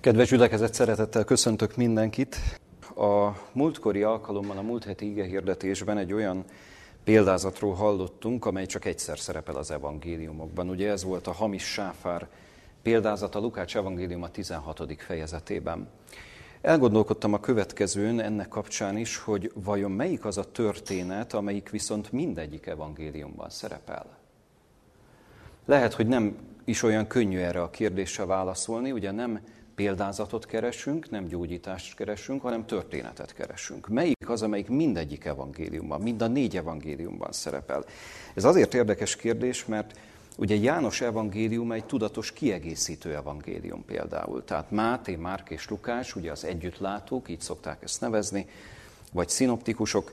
Kedves gyülekezet, szeretettel köszöntök mindenkit. A múltkori alkalommal, a múlt heti ige hirdetésben egy olyan példázatról hallottunk, amely csak egyszer szerepel az evangéliumokban. Ugye ez volt a hamis sáfár példázata Lukács evangélium a 16. fejezetében. Elgondolkodtam a következőn ennek kapcsán is, hogy vajon melyik az a történet, amelyik viszont mindegyik evangéliumban szerepel. Lehet, hogy nem is olyan könnyű erre a kérdésre válaszolni, ugye nem példázatot keresünk, nem gyógyítást keresünk, hanem történetet keresünk. Melyik az, amelyik mindegyik evangéliumban, mind a négy evangéliumban szerepel? Ez azért érdekes kérdés, mert ugye János evangélium egy tudatos kiegészítő evangélium például. Tehát Máté, Márk és Lukás, ugye az együttlátók, így szokták ezt nevezni, vagy szinoptikusok,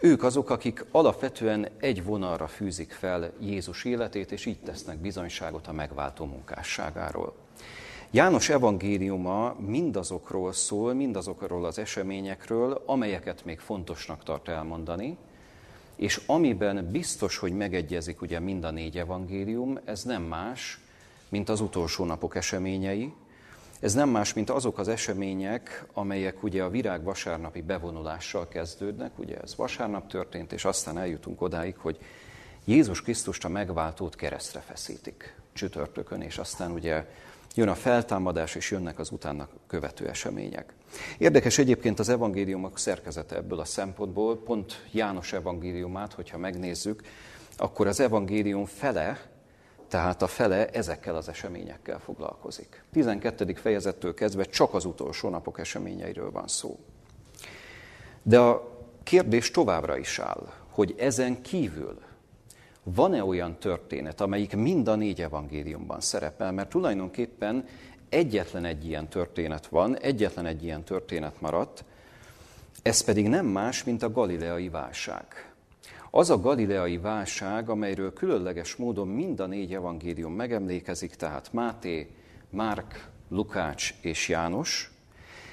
ők azok, akik alapvetően egy vonalra fűzik fel Jézus életét, és így tesznek bizonyságot a megváltó munkásságáról. János evangéliuma mindazokról szól, mindazokról az eseményekről, amelyeket még fontosnak tart elmondani, és amiben biztos, hogy megegyezik ugye mind a négy evangélium, ez nem más, mint az utolsó napok eseményei, ez nem más, mint azok az események, amelyek ugye a virág vasárnapi bevonulással kezdődnek, ugye ez vasárnap történt, és aztán eljutunk odáig, hogy Jézus Krisztust a megváltót keresztre feszítik csütörtökön, és aztán ugye jön a feltámadás, és jönnek az utána követő események. Érdekes egyébként az evangéliumok szerkezete ebből a szempontból, pont János evangéliumát, hogyha megnézzük, akkor az evangélium fele, tehát a fele ezekkel az eseményekkel foglalkozik. 12. fejezettől kezdve csak az utolsó napok eseményeiről van szó. De a kérdés továbbra is áll, hogy ezen kívül van-e olyan történet, amelyik mind a négy evangéliumban szerepel, mert tulajdonképpen egyetlen egy ilyen történet van, egyetlen egy ilyen történet maradt, ez pedig nem más, mint a galileai válság. Az a galileai válság, amelyről különleges módon mind a négy evangélium megemlékezik, tehát Máté, Márk, Lukács és János,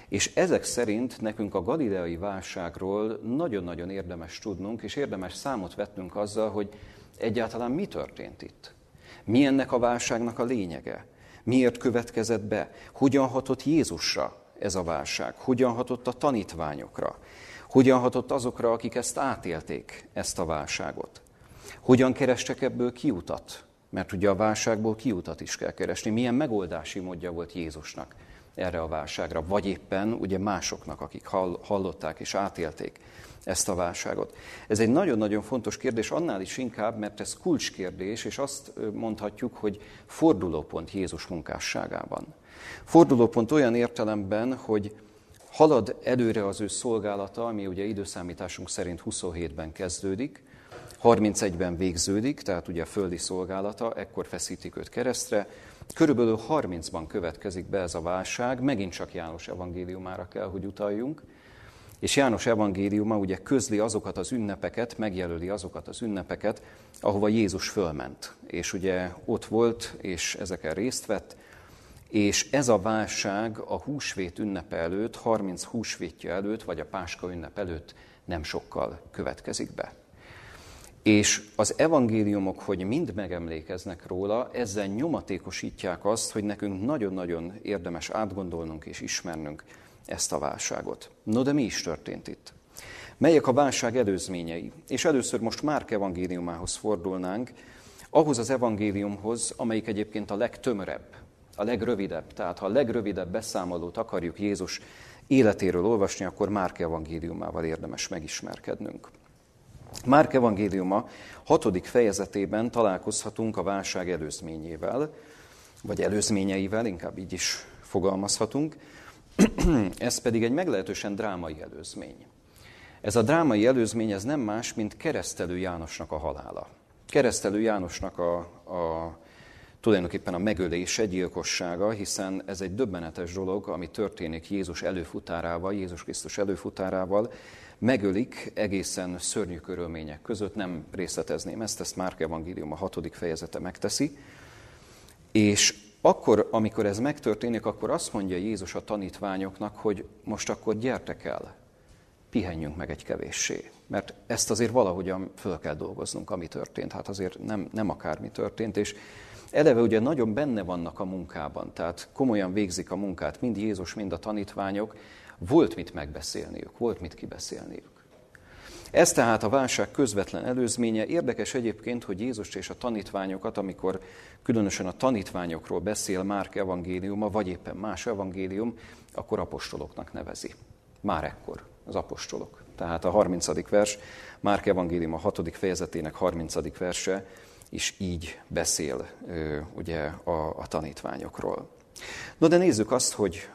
és ezek szerint nekünk a galileai válságról nagyon-nagyon érdemes tudnunk, és érdemes számot vetnünk azzal, hogy egyáltalán mi történt itt. Mi ennek a válságnak a lényege? Miért következett be? Hogyan hatott Jézusra ez a válság? Hogyan hatott a tanítványokra? Hogyan hatott azokra, akik ezt átélték, ezt a válságot? Hogyan kerestek ebből kiutat? Mert ugye a válságból kiutat is kell keresni. Milyen megoldási módja volt Jézusnak erre a válságra? Vagy éppen ugye másoknak, akik hallották és átélték ezt a válságot. Ez egy nagyon-nagyon fontos kérdés, annál is inkább, mert ez kulcskérdés, és azt mondhatjuk, hogy fordulópont Jézus munkásságában. Fordulópont olyan értelemben, hogy halad előre az ő szolgálata, ami ugye időszámításunk szerint 27-ben kezdődik, 31-ben végződik, tehát ugye a földi szolgálata, ekkor feszítik őt keresztre, körülbelül 30-ban következik be ez a válság, megint csak János evangéliumára kell, hogy utaljunk, és János evangéliuma ugye közli azokat az ünnepeket, megjelöli azokat az ünnepeket, ahova Jézus fölment. És ugye ott volt, és ezeken részt vett, és ez a válság a húsvét ünnepe előtt, 30 húsvétja előtt, vagy a páska ünnep előtt nem sokkal következik be. És az evangéliumok, hogy mind megemlékeznek róla, ezzel nyomatékosítják azt, hogy nekünk nagyon-nagyon érdemes átgondolnunk és ismernünk ezt a válságot. No, de mi is történt itt? Melyek a válság előzményei? És először most Márk evangéliumához fordulnánk, ahhoz az evangéliumhoz, amelyik egyébként a legtömörebb, a legrövidebb. Tehát ha a legrövidebb beszámolót akarjuk Jézus életéről olvasni, akkor Márk evangéliumával érdemes megismerkednünk. Márk evangéliuma hatodik fejezetében találkozhatunk a válság előzményével, vagy előzményeivel, inkább így is fogalmazhatunk. ez pedig egy meglehetősen drámai előzmény. Ez a drámai előzmény ez nem más, mint keresztelő Jánosnak a halála. Keresztelő Jánosnak a, a tulajdonképpen a megölése, gyilkossága, hiszen ez egy döbbenetes dolog, ami történik Jézus előfutárával, Jézus Krisztus előfutárával, megölik egészen szörnyű körülmények között, nem részletezném ezt, ezt Márk Evangélium a hatodik fejezete megteszi, és akkor, amikor ez megtörténik, akkor azt mondja Jézus a tanítványoknak, hogy most akkor gyertek el, pihenjünk meg egy kevéssé. Mert ezt azért valahogyan föl kell dolgoznunk, ami történt. Hát azért nem, nem akármi történt. És eleve ugye nagyon benne vannak a munkában, tehát komolyan végzik a munkát, mind Jézus, mind a tanítványok, volt mit megbeszélniük, volt mit kibeszélniük. Ez tehát a válság közvetlen előzménye. Érdekes egyébként, hogy Jézus és a tanítványokat, amikor különösen a tanítványokról beszél Márk evangéliuma, vagy éppen más evangélium, akkor apostoloknak nevezi. Már ekkor az apostolok. Tehát a 30. vers, Márk evangélium a 6. fejezetének 30. verse is így beszél ugye a, a tanítványokról. No de nézzük azt, hogy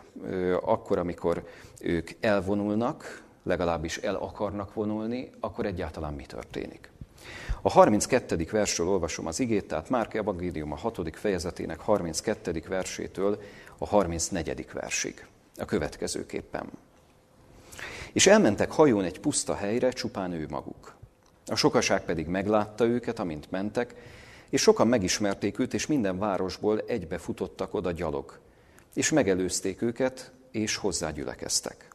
akkor, amikor ők elvonulnak, legalábbis el akarnak vonulni, akkor egyáltalán mi történik. A 32. versről olvasom az igét, tehát Márk Evangélium a 6. fejezetének 32. versétől a 34. versig. A következőképpen. És elmentek hajón egy puszta helyre, csupán ő maguk. A sokaság pedig meglátta őket, amint mentek, és sokan megismerték őt, és minden városból egybe futottak oda gyalog. És megelőzték őket, és hozzágyülekeztek.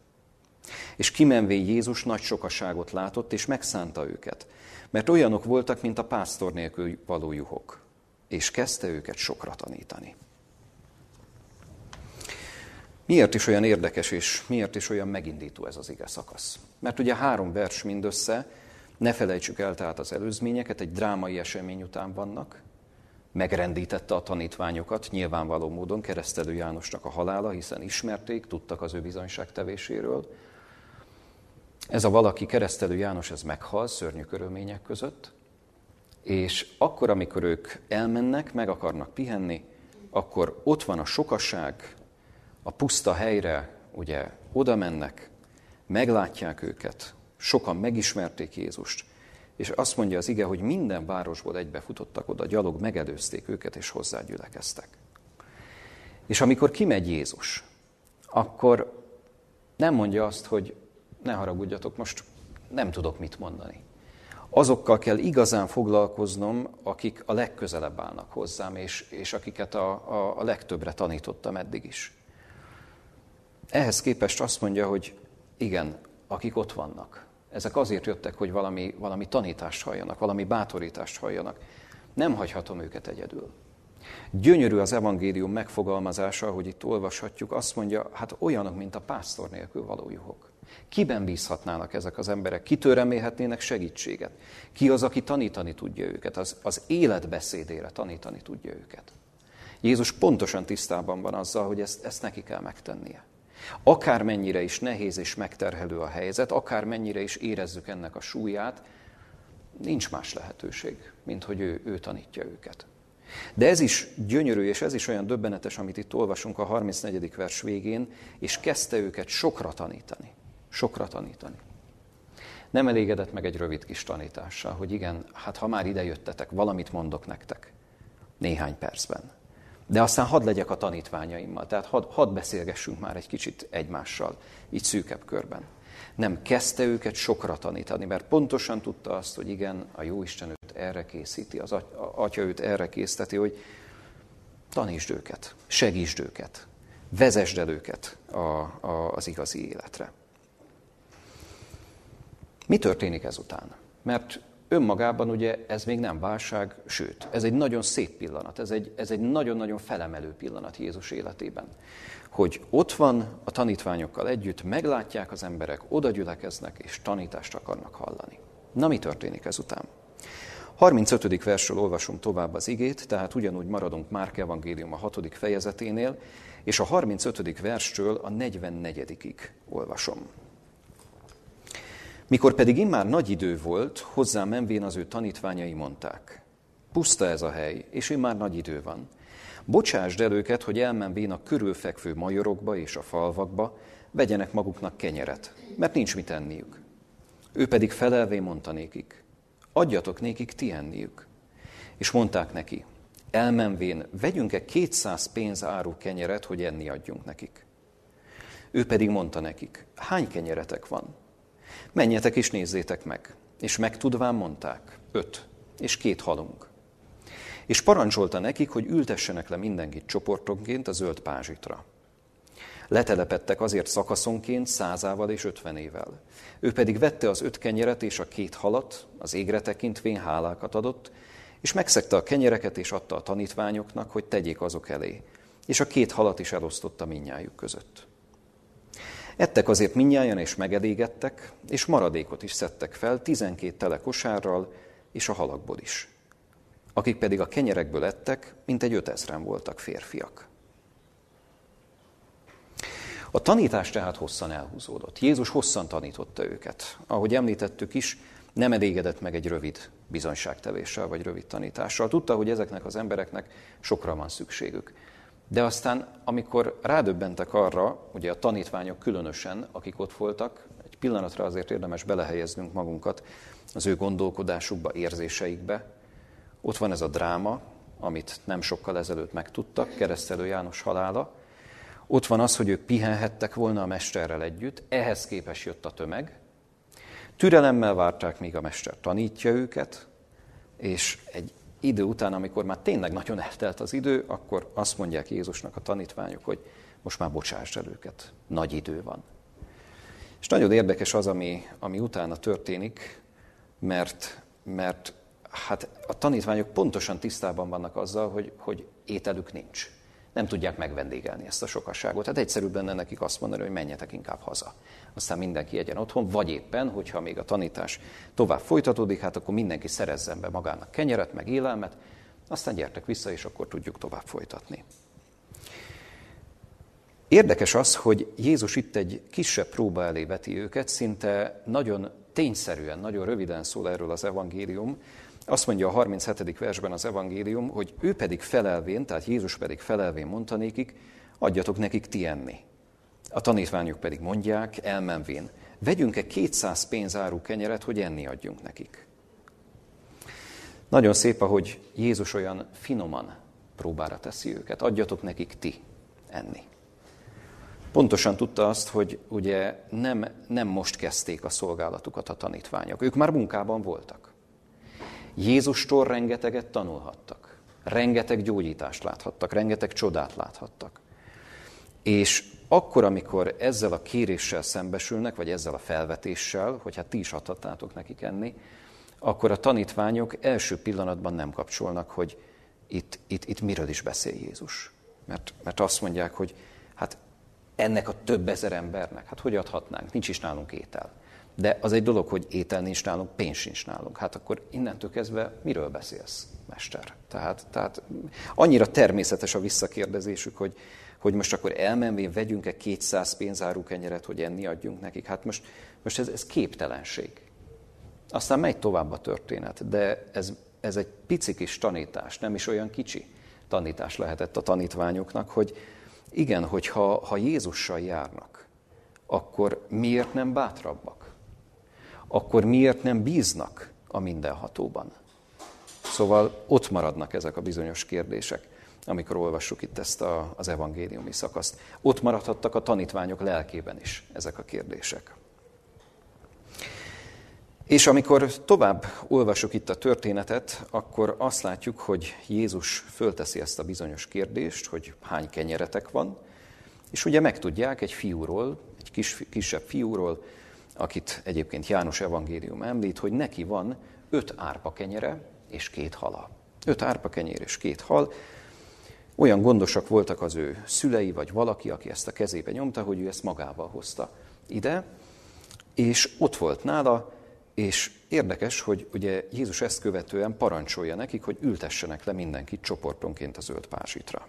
És kimenvé Jézus nagy sokaságot látott, és megszánta őket, mert olyanok voltak, mint a pásztor nélkül való juhok, és kezdte őket sokra tanítani. Miért is olyan érdekes, és miért is olyan megindító ez az ige szakasz? Mert ugye három vers mindössze, ne felejtsük el tehát az előzményeket, egy drámai esemény után vannak, megrendítette a tanítványokat, nyilvánvaló módon keresztelő Jánosnak a halála, hiszen ismerték, tudtak az ő bizonyságtevéséről, ez a valaki, keresztelő János, ez meghal szörnyű körülmények között, és akkor, amikor ők elmennek, meg akarnak pihenni, akkor ott van a sokasság, a puszta helyre, ugye oda mennek, meglátják őket, sokan megismerték Jézust, és azt mondja az ige, hogy minden városból egybefutottak oda, gyalog megelőzték őket, és hozzágyülekeztek. És amikor kimegy Jézus, akkor nem mondja azt, hogy ne haragudjatok, most nem tudok mit mondani. Azokkal kell igazán foglalkoznom, akik a legközelebb állnak hozzám, és, és akiket a, a, a legtöbbre tanítottam eddig is. Ehhez képest azt mondja, hogy igen, akik ott vannak, ezek azért jöttek, hogy valami, valami tanítást halljanak, valami bátorítást halljanak. Nem hagyhatom őket egyedül. Gyönyörű az evangélium megfogalmazása, hogy itt olvashatjuk, azt mondja, hát olyanok, mint a pásztor nélkül való juhok. Kiben bízhatnának ezek az emberek? Kitől remélhetnének segítséget? Ki az, aki tanítani tudja őket? Az, az életbeszédére tanítani tudja őket. Jézus pontosan tisztában van azzal, hogy ezt, ezt neki kell megtennie. Akármennyire is nehéz és megterhelő a helyzet, akármennyire is érezzük ennek a súlyát, nincs más lehetőség, mint hogy ő, ő tanítja őket. De ez is gyönyörű, és ez is olyan döbbenetes, amit itt olvasunk a 34. vers végén, és kezdte őket sokra tanítani sokra tanítani. Nem elégedett meg egy rövid kis tanítással, hogy igen, hát ha már ide jöttetek, valamit mondok nektek. Néhány percben. De aztán hadd legyek a tanítványaimmal, tehát hadd had beszélgessünk már egy kicsit egymással, így szűkebb körben. Nem kezdte őket sokra tanítani, mert pontosan tudta azt, hogy igen, a Jóisten őt erre készíti, az Atya őt erre készíteti, hogy tanítsd őket, segítsd őket, vezesd el őket a, a, az igazi életre. Mi történik ezután? Mert önmagában ugye ez még nem válság, sőt, ez egy nagyon szép pillanat, ez egy, ez egy nagyon-nagyon felemelő pillanat Jézus életében. Hogy ott van a tanítványokkal együtt, meglátják az emberek, oda gyülekeznek és tanítást akarnak hallani. Na mi történik ezután? 35. versről olvasom tovább az igét, tehát ugyanúgy maradunk Márk evangélium a 6. fejezeténél, és a 35. verstől a 44. olvasom. Mikor pedig immár nagy idő volt, hozzá menvén az ő tanítványai mondták, puszta ez a hely, és immár nagy idő van. Bocsásd el őket, hogy elmenvén a körülfekvő majorokba és a falvakba, vegyenek maguknak kenyeret, mert nincs mit enniük. Ő pedig felelvé mondta nékik, adjatok nékik ti enniük. És mondták neki, elmenvén vegyünk-e kétszáz pénz áru kenyeret, hogy enni adjunk nekik. Ő pedig mondta nekik, hány kenyeretek van? Menjetek és nézzétek meg. És megtudván mondták, öt, és két halunk. És parancsolta nekik, hogy ültessenek le mindenkit csoportonként a zöld pázsitra. Letelepettek azért szakaszonként százával és ötvenével. Ő pedig vette az öt kenyeret és a két halat, az égre tekintvén hálákat adott, És megszegte a kenyereket, és adta a tanítványoknak, hogy tegyék azok elé. És a két halat is elosztotta minnyájuk között. Ettek azért minnyáján, és megedégettek, és maradékot is szedtek fel, tizenkét tele kosárral, és a halakból is. Akik pedig a kenyerekből ettek, mint egy ötezren voltak férfiak. A tanítás tehát hosszan elhúzódott. Jézus hosszan tanította őket. Ahogy említettük is, nem elégedett meg egy rövid bizonyságtevéssel vagy rövid tanítással. Tudta, hogy ezeknek az embereknek sokra van szükségük. De aztán, amikor rádöbbentek arra, ugye a tanítványok különösen, akik ott voltak, egy pillanatra azért érdemes belehelyeznünk magunkat az ő gondolkodásukba, érzéseikbe. Ott van ez a dráma, amit nem sokkal ezelőtt megtudtak, keresztelő János halála. Ott van az, hogy ők pihenhettek volna a mesterrel együtt, ehhez képes jött a tömeg. Türelemmel várták, míg a mester tanítja őket, és egy idő után, amikor már tényleg nagyon eltelt az idő, akkor azt mondják Jézusnak a tanítványok, hogy most már bocsásd el őket, nagy idő van. És nagyon érdekes az, ami, ami utána történik, mert, mert hát a tanítványok pontosan tisztában vannak azzal, hogy, hogy ételük nincs nem tudják megvendégelni ezt a sokasságot. Tehát egyszerűbb lenne nekik azt mondani, hogy menjetek inkább haza. Aztán mindenki egyen otthon, vagy éppen, hogyha még a tanítás tovább folytatódik, hát akkor mindenki szerezzen be magának kenyeret, meg élelmet, aztán gyertek vissza, és akkor tudjuk tovább folytatni. Érdekes az, hogy Jézus itt egy kisebb próba elé veti őket, szinte nagyon tényszerűen, nagyon röviden szól erről az evangélium, azt mondja a 37. versben az evangélium, hogy ő pedig felelvén, tehát Jézus pedig felelvén mondta nékik, adjatok nekik ti enni. A tanítványok pedig mondják, elmenvén, vegyünk-e 200 pénzárú kenyeret, hogy enni adjunk nekik. Nagyon szép, ahogy Jézus olyan finoman próbára teszi őket. Adjatok nekik ti enni. Pontosan tudta azt, hogy ugye nem, nem most kezdték a szolgálatukat a tanítványok. Ők már munkában voltak. Jézustól rengeteget tanulhattak. Rengeteg gyógyítást láthattak, rengeteg csodát láthattak. És akkor, amikor ezzel a kéréssel szembesülnek, vagy ezzel a felvetéssel, hogy hát ti is adhattátok nekik enni, akkor a tanítványok első pillanatban nem kapcsolnak, hogy itt, itt, itt miről is beszél Jézus. Mert, mert azt mondják, hogy hát ennek a több ezer embernek, hát hogy adhatnánk, nincs is nálunk étel. De az egy dolog, hogy étel nincs nálunk, pénz sincs nálunk. Hát akkor innentől kezdve miről beszélsz, mester? Tehát, tehát annyira természetes a visszakérdezésük, hogy, hogy most akkor elmenvén vegyünk-e 200 pénzárú kenyeret, hogy enni adjunk nekik. Hát most, most ez, ez képtelenség. Aztán megy tovább a történet, de ez, ez egy pici kis tanítás, nem is olyan kicsi tanítás lehetett a tanítványoknak, hogy igen, hogyha ha Jézussal járnak, akkor miért nem bátrabbak? Akkor miért nem bíznak a mindenhatóban? Szóval ott maradnak ezek a bizonyos kérdések, amikor olvassuk itt ezt a, az evangéliumi szakaszt. Ott maradhattak a tanítványok lelkében is ezek a kérdések. És amikor tovább olvasok itt a történetet, akkor azt látjuk, hogy Jézus fölteszi ezt a bizonyos kérdést, hogy hány kenyeretek van, és ugye megtudják egy fiúról, egy kis, kisebb fiúról, akit egyébként János evangélium említ, hogy neki van öt árpa kenyere és két hala. Öt árpa kenyér és két hal. Olyan gondosak voltak az ő szülei, vagy valaki, aki ezt a kezébe nyomta, hogy ő ezt magával hozta ide, és ott volt nála, és érdekes, hogy ugye Jézus ezt követően parancsolja nekik, hogy ültessenek le mindenkit csoportonként az zöld pázsitra.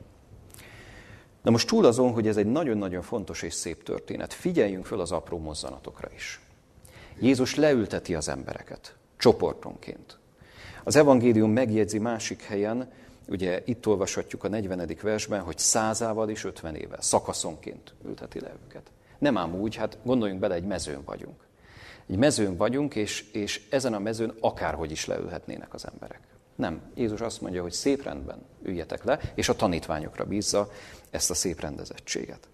Na most túl azon, hogy ez egy nagyon-nagyon fontos és szép történet, figyeljünk föl az apró mozzanatokra is. Jézus leülteti az embereket, csoportonként. Az evangélium megjegyzi másik helyen, ugye itt olvashatjuk a 40. versben, hogy százával és ötvenével, szakaszonként ülteti le őket. Nem ám úgy, hát gondoljunk bele, egy mezőn vagyunk. Egy mezőn vagyunk, és, és ezen a mezőn akárhogy is leülhetnének az emberek. Nem. Jézus azt mondja, hogy szép rendben üljetek le, és a tanítványokra bízza ezt a szép rendezettséget.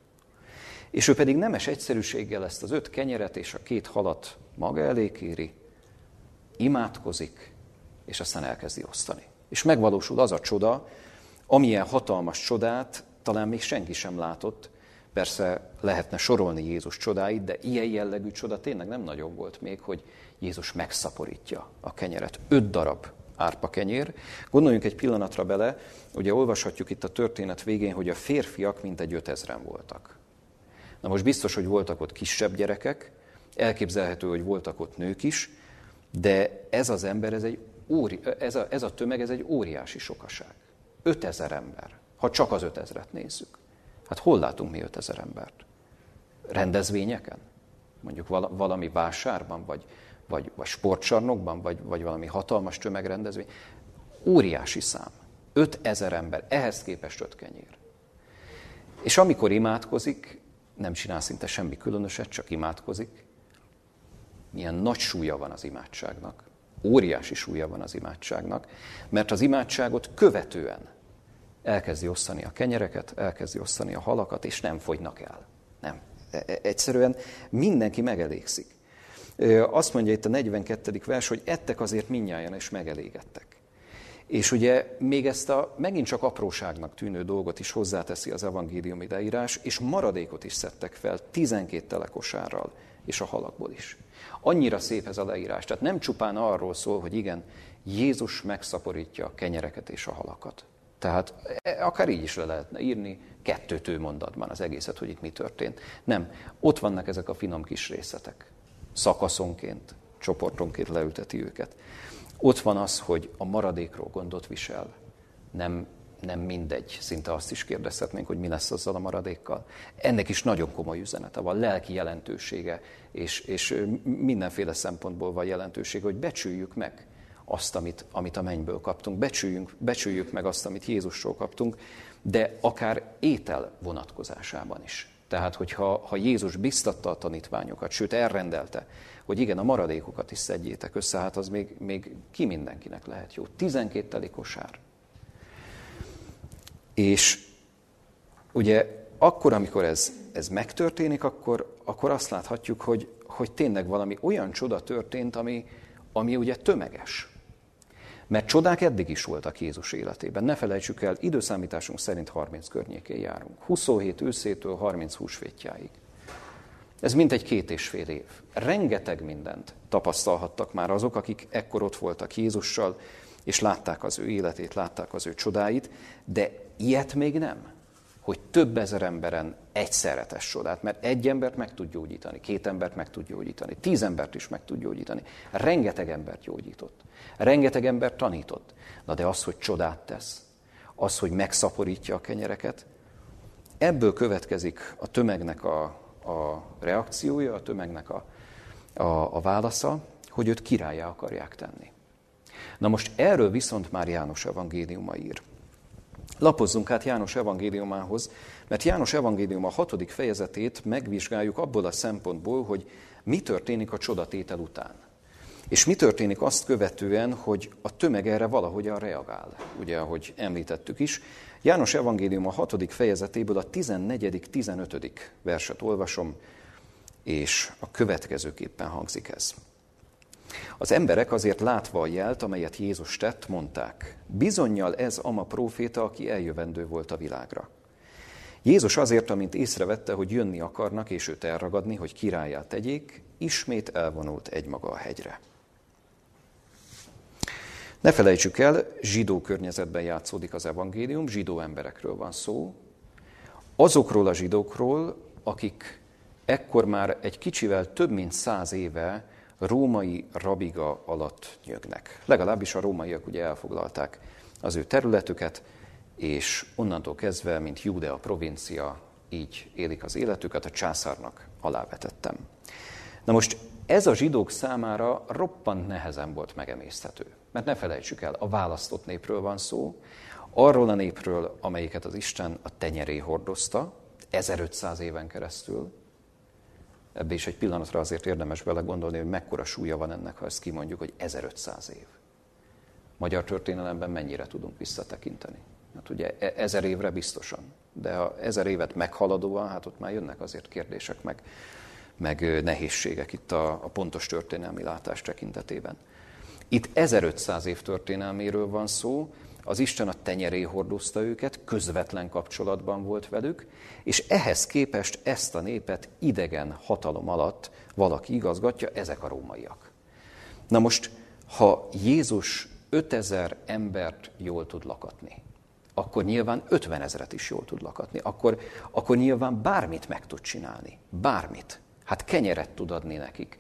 És ő pedig nemes egyszerűséggel ezt az öt kenyeret és a két halat maga elé kéri, imádkozik, és aztán elkezdi osztani. És megvalósul az a csoda, amilyen hatalmas csodát talán még senki sem látott, Persze lehetne sorolni Jézus csodáit, de ilyen jellegű csoda tényleg nem nagyon volt még, hogy Jézus megszaporítja a kenyeret. Öt darab árpa kenyér. Gondoljunk egy pillanatra bele, ugye olvashatjuk itt a történet végén, hogy a férfiak mintegy ötezren voltak. Na most biztos, hogy voltak ott kisebb gyerekek, elképzelhető, hogy voltak ott nők is, de ez az ember, ez, egy óri, ez, a, ez a tömeg, ez egy óriási sokaság. 5000 ember, ha csak az 5000-et nézzük. Hát hol látunk mi 5000 embert? Rendezvényeken? Mondjuk valami vásárban, vagy, vagy, vagy sportcsarnokban, vagy, vagy valami hatalmas tömegrendezvény. Óriási szám. 5000 ember, ehhez képest öt kenyér. És amikor imádkozik, nem csinál szinte semmi különöset, csak imádkozik. Milyen nagy súlya van az imádságnak. Óriási súlya van az imádságnak, mert az imádságot követően elkezdi osztani a kenyereket, elkezdi osztani a halakat, és nem fogynak el. Nem. E, e, egyszerűen mindenki megelégszik. Azt mondja itt a 42. vers, hogy ettek azért minnyáján, és megelégedtek. És ugye még ezt a megint csak apróságnak tűnő dolgot is hozzáteszi az evangélium ideírás, és maradékot is szedtek fel 12 telekosárral, és a halakból is. Annyira szép ez a leírás. Tehát nem csupán arról szól, hogy igen, Jézus megszaporítja a kenyereket és a halakat. Tehát e, akár így is le lehetne írni, kettőtő mondatban az egészet, hogy itt mi történt. Nem, ott vannak ezek a finom kis részletek. Szakaszonként, csoportonként leülteti őket. Ott van az, hogy a maradékról gondot visel. Nem, nem mindegy. Szinte azt is kérdezhetnénk, hogy mi lesz azzal a maradékkal. Ennek is nagyon komoly üzenete van, lelki jelentősége, és, és mindenféle szempontból van jelentősége, hogy becsüljük meg azt, amit, amit a mennyből kaptunk. Becsüljünk, becsüljük meg azt, amit Jézusról kaptunk, de akár étel vonatkozásában is. Tehát, hogyha ha Jézus biztatta a tanítványokat, sőt elrendelte, hogy igen, a maradékokat is szedjétek össze, hát az még, még ki mindenkinek lehet jó. 12 teli kosár. És ugye akkor, amikor ez, ez megtörténik, akkor, akkor azt láthatjuk, hogy, hogy tényleg valami olyan csoda történt, ami, ami ugye tömeges. Mert csodák eddig is voltak Jézus életében. Ne felejtsük el, időszámításunk szerint 30 környékén járunk. 27 őszétől 30 húsvétjáig. Ez mintegy két és fél év. Rengeteg mindent tapasztalhattak már azok, akik ekkor ott voltak Jézussal, és látták az ő életét, látták az ő csodáit, de ilyet még nem hogy több ezer emberen egyszerre tesz csodát, mert egy embert meg tud gyógyítani, két embert meg tud gyógyítani, tíz embert is meg tud gyógyítani. Rengeteg embert gyógyított, rengeteg embert tanított. Na de az, hogy csodát tesz, az, hogy megszaporítja a kenyereket, ebből következik a tömegnek a, a reakciója, a tömegnek a, a, a válasza, hogy őt királyá akarják tenni. Na most erről viszont már János evangéliuma ír. Lapozzunk át János evangéliumához, mert János evangélium a hatodik fejezetét megvizsgáljuk abból a szempontból, hogy mi történik a csodatétel után. És mi történik azt követően, hogy a tömeg erre valahogyan reagál, ugye, ahogy említettük is. János evangélium a hatodik fejezetéből a 14.-15. verset olvasom, és a következőképpen hangzik ez. Az emberek azért látva a jelt, amelyet Jézus tett, mondták, bizonyal ez ama próféta, aki eljövendő volt a világra. Jézus azért, amint észrevette, hogy jönni akarnak, és őt elragadni, hogy királyát tegyék, ismét elvonult egymaga a hegyre. Ne felejtsük el, zsidó környezetben játszódik az evangélium, zsidó emberekről van szó, azokról a zsidókról, akik ekkor már egy kicsivel több mint száz éve római rabiga alatt nyögnek. Legalábbis a rómaiak ugye elfoglalták az ő területüket, és onnantól kezdve, mint Judea provincia, így élik az életüket, a császárnak alávetettem. Na most ez a zsidók számára roppant nehezen volt megemészthető. Mert ne felejtsük el, a választott népről van szó, arról a népről, amelyiket az Isten a tenyeré hordozta, 1500 éven keresztül, Ebbe is egy pillanatra azért érdemes belegondolni, hogy mekkora súlya van ennek, ha ezt kimondjuk, hogy 1500 év. Magyar történelemben mennyire tudunk visszatekinteni? Hát ugye e- ezer évre biztosan, de ha ezer évet meghaladóan, hát ott már jönnek azért kérdések, meg, meg nehézségek itt a, a pontos történelmi látás tekintetében. Itt 1500 év történelméről van szó, az Isten a tenyeré hordozta őket, közvetlen kapcsolatban volt velük, és ehhez képest ezt a népet idegen hatalom alatt valaki igazgatja, ezek a rómaiak. Na most, ha Jézus 5000 embert jól tud lakatni, akkor nyilván 50 ezeret is jól tud lakatni. Akkor, akkor nyilván bármit meg tud csinálni. Bármit. Hát kenyeret tud adni nekik,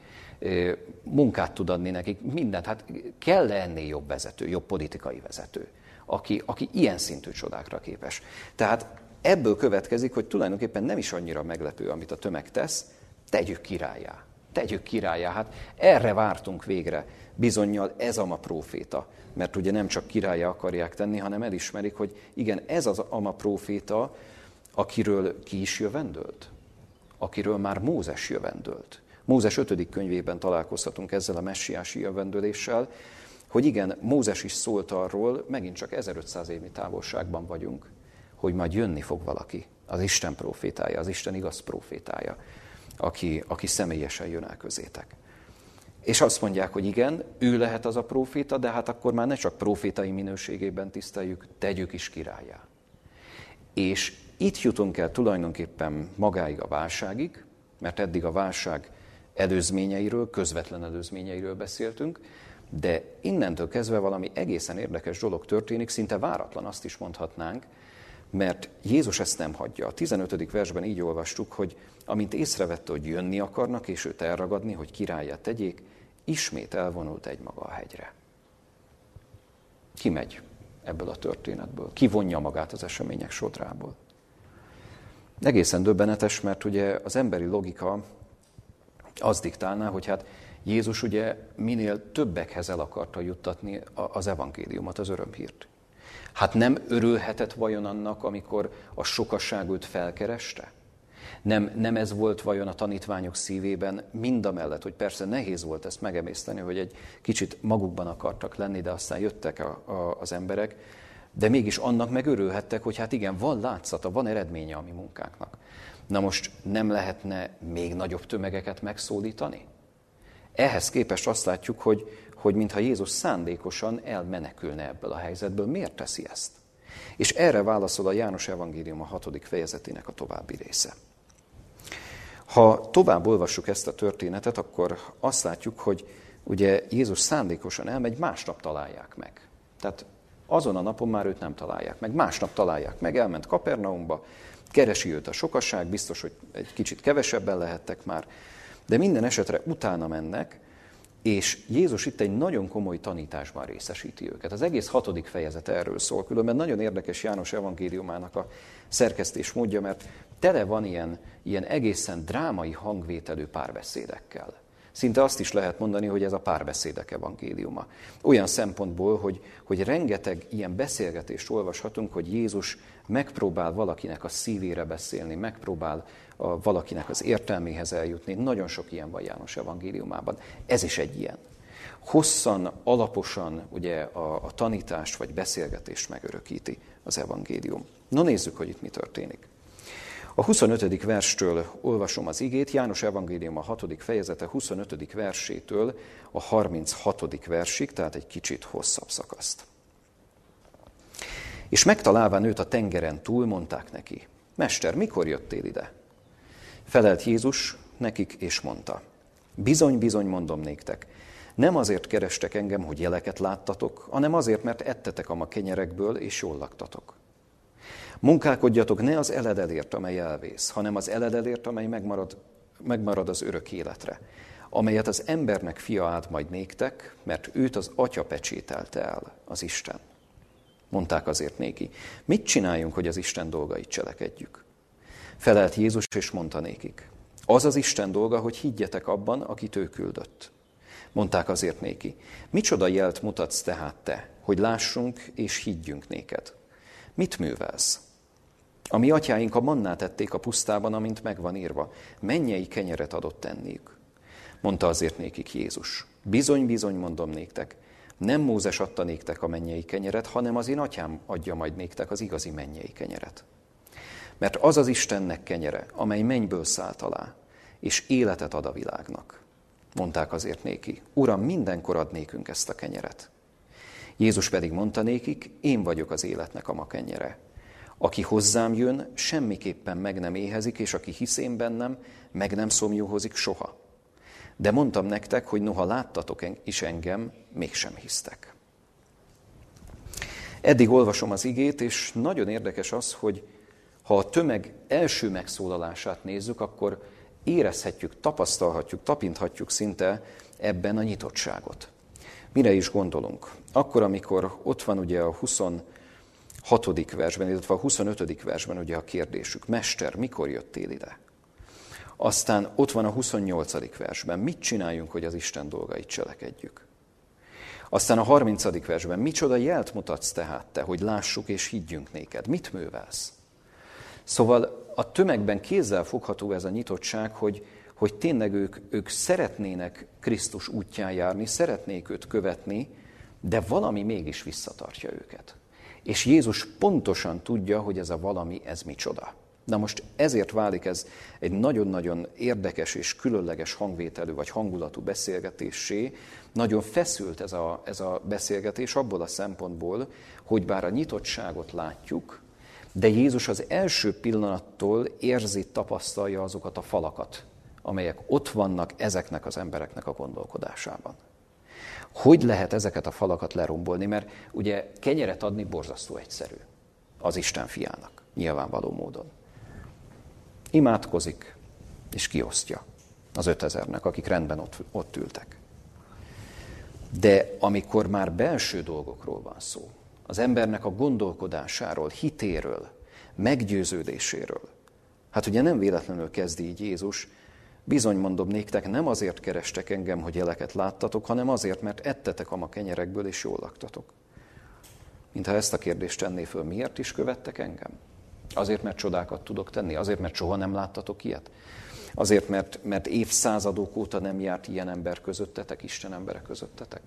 munkát tud adni nekik, mindent. Hát kell -e ennél jobb vezető, jobb politikai vezető, aki, aki ilyen szintű csodákra képes. Tehát ebből következik, hogy tulajdonképpen nem is annyira meglepő, amit a tömeg tesz, tegyük királyá. Tegyük királyá. Hát erre vártunk végre. Bizonyal ez a ma próféta. Mert ugye nem csak királyá akarják tenni, hanem elismerik, hogy igen, ez az ama próféta, akiről ki is jövendőlt. Akiről már Mózes jövendőlt. Mózes 5. könyvében találkozhatunk ezzel a messiási jövendőléssel, hogy igen, Mózes is szólt arról, megint csak 1500 évnyi távolságban vagyunk, hogy majd jönni fog valaki, az Isten profétája, az Isten igaz profétája, aki, aki személyesen jön el közétek. És azt mondják, hogy igen, ő lehet az a proféta, de hát akkor már ne csak profétai minőségében tiszteljük, tegyük is királyá. És itt jutunk el tulajdonképpen magáig a válságig, mert eddig a válság előzményeiről, közvetlen előzményeiről beszéltünk, de innentől kezdve valami egészen érdekes dolog történik, szinte váratlan azt is mondhatnánk, mert Jézus ezt nem hagyja. A 15. versben így olvastuk, hogy amint észrevette, hogy jönni akarnak, és őt elragadni, hogy királyát tegyék, ismét elvonult egy maga a hegyre. Ki megy ebből a történetből? Ki vonja magát az események sodrából? Egészen döbbenetes, mert ugye az emberi logika az diktálná, hogy hát Jézus ugye minél többekhez el akarta juttatni az evangéliumot, az örömhírt. Hát nem örülhetett vajon annak, amikor a sokasság őt felkereste? Nem, nem ez volt vajon a tanítványok szívében, mind a mellett, hogy persze nehéz volt ezt megemészteni, hogy egy kicsit magukban akartak lenni, de aztán jöttek a, a, az emberek, de mégis annak meg örülhettek, hogy hát igen, van látszata, van eredménye a mi munkánknak. Na most nem lehetne még nagyobb tömegeket megszólítani? Ehhez képest azt látjuk, hogy, hogy mintha Jézus szándékosan elmenekülne ebből a helyzetből. Miért teszi ezt? És erre válaszol a János Evangélium a hatodik fejezetének a további része. Ha tovább olvassuk ezt a történetet, akkor azt látjuk, hogy ugye Jézus szándékosan elmegy, másnap találják meg. Tehát azon a napon már őt nem találják meg. Másnap találják meg, elment Kapernaumba, keresi őt a sokaság, biztos, hogy egy kicsit kevesebben lehettek már, de minden esetre utána mennek, és Jézus itt egy nagyon komoly tanításban részesíti őket. Az egész hatodik fejezet erről szól, különben nagyon érdekes János evangéliumának a szerkesztés módja, mert tele van ilyen, ilyen egészen drámai hangvételű párbeszédekkel. Szinte azt is lehet mondani, hogy ez a párbeszédek evangéliuma. Olyan szempontból, hogy, hogy rengeteg ilyen beszélgetést olvashatunk, hogy Jézus megpróbál valakinek a szívére beszélni, megpróbál a, valakinek az értelméhez eljutni. Nagyon sok ilyen van János evangéliumában. Ez is egy ilyen. Hosszan, alaposan ugye a, a tanítást vagy beszélgetést megörökíti az evangélium. No nézzük, hogy itt mi történik. A 25. verstől olvasom az igét, János Evangélium a 6. fejezete 25. versétől a 36. versig, tehát egy kicsit hosszabb szakaszt. És megtalálván őt a tengeren túl, mondták neki, Mester, mikor jöttél ide? Felelt Jézus nekik, és mondta, bizony, bizony mondom néktek, nem azért kerestek engem, hogy jeleket láttatok, hanem azért, mert ettetek a ma kenyerekből, és jól laktatok. Munkálkodjatok ne az eledelért, amely elvész, hanem az eledelért, amely megmarad, megmarad az örök életre, amelyet az embernek fia ad majd néktek, mert őt az atya pecsételte el, az Isten. Mondták azért néki, mit csináljunk, hogy az Isten dolgait cselekedjük? Felelt Jézus, és mondta nékik, az az Isten dolga, hogy higgyetek abban, akit ő küldött. Mondták azért néki, micsoda jelt mutatsz tehát te, hogy lássunk és higgyünk néked? Mit művelsz? A mi atyáink a mannát ették a pusztában, amint megvan írva. Mennyei kenyeret adott enniük. Mondta azért nékik Jézus. Bizony, bizony, mondom néktek, nem Mózes adta néktek a mennyei kenyeret, hanem az én atyám adja majd néktek az igazi mennyei kenyeret. Mert az az Istennek kenyere, amely mennyből szállt alá, és életet ad a világnak. Mondták azért néki, Uram, mindenkor ad nékünk ezt a kenyeret. Jézus pedig mondta nékik, én vagyok az életnek a ma kenyere. Aki hozzám jön, semmiképpen meg nem éhezik, és aki hisz én bennem, meg nem szomjúhozik soha. De mondtam nektek, hogy noha láttatok is engem, mégsem hisztek. Eddig olvasom az igét, és nagyon érdekes az, hogy ha a tömeg első megszólalását nézzük, akkor érezhetjük, tapasztalhatjuk, tapinthatjuk szinte ebben a nyitottságot. Mire is gondolunk? Akkor, amikor ott van ugye a 26. versben, illetve a 25. versben ugye a kérdésük, Mester, mikor jöttél ide? Aztán ott van a 28. versben, mit csináljunk, hogy az Isten dolgait cselekedjük? Aztán a 30. versben, micsoda jelt mutatsz tehát te, hogy lássuk és higgyünk néked? Mit művelsz? Szóval a tömegben kézzel fogható ez a nyitottság, hogy, hogy tényleg ők, ők szeretnének Krisztus útján járni, szeretnék őt követni, de valami mégis visszatartja őket. És Jézus pontosan tudja, hogy ez a valami, ez micsoda. Na most ezért válik ez egy nagyon-nagyon érdekes és különleges hangvételű vagy hangulatú beszélgetésé. Nagyon feszült ez a, ez a beszélgetés abból a szempontból, hogy bár a nyitottságot látjuk, de Jézus az első pillanattól érzi, tapasztalja azokat a falakat, amelyek ott vannak ezeknek az embereknek a gondolkodásában. Hogy lehet ezeket a falakat lerombolni? Mert ugye kenyeret adni borzasztó egyszerű az Isten fiának, nyilvánvaló módon. Imádkozik, és kiosztja az ötezernek, akik rendben ott, ott ültek. De amikor már belső dolgokról van szó, az embernek a gondolkodásáról, hitéről, meggyőződéséről, hát ugye nem véletlenül kezdi így Jézus, bizony mondom néktek, nem azért kerestek engem, hogy jeleket láttatok, hanem azért, mert ettetek a ma kenyerekből, és jól laktatok. Mintha ezt a kérdést tenné föl, miért is követtek engem? Azért, mert csodákat tudok tenni? Azért, mert soha nem láttatok ilyet? Azért, mert, mert évszázadok óta nem járt ilyen ember közöttetek, Isten emberek közöttetek?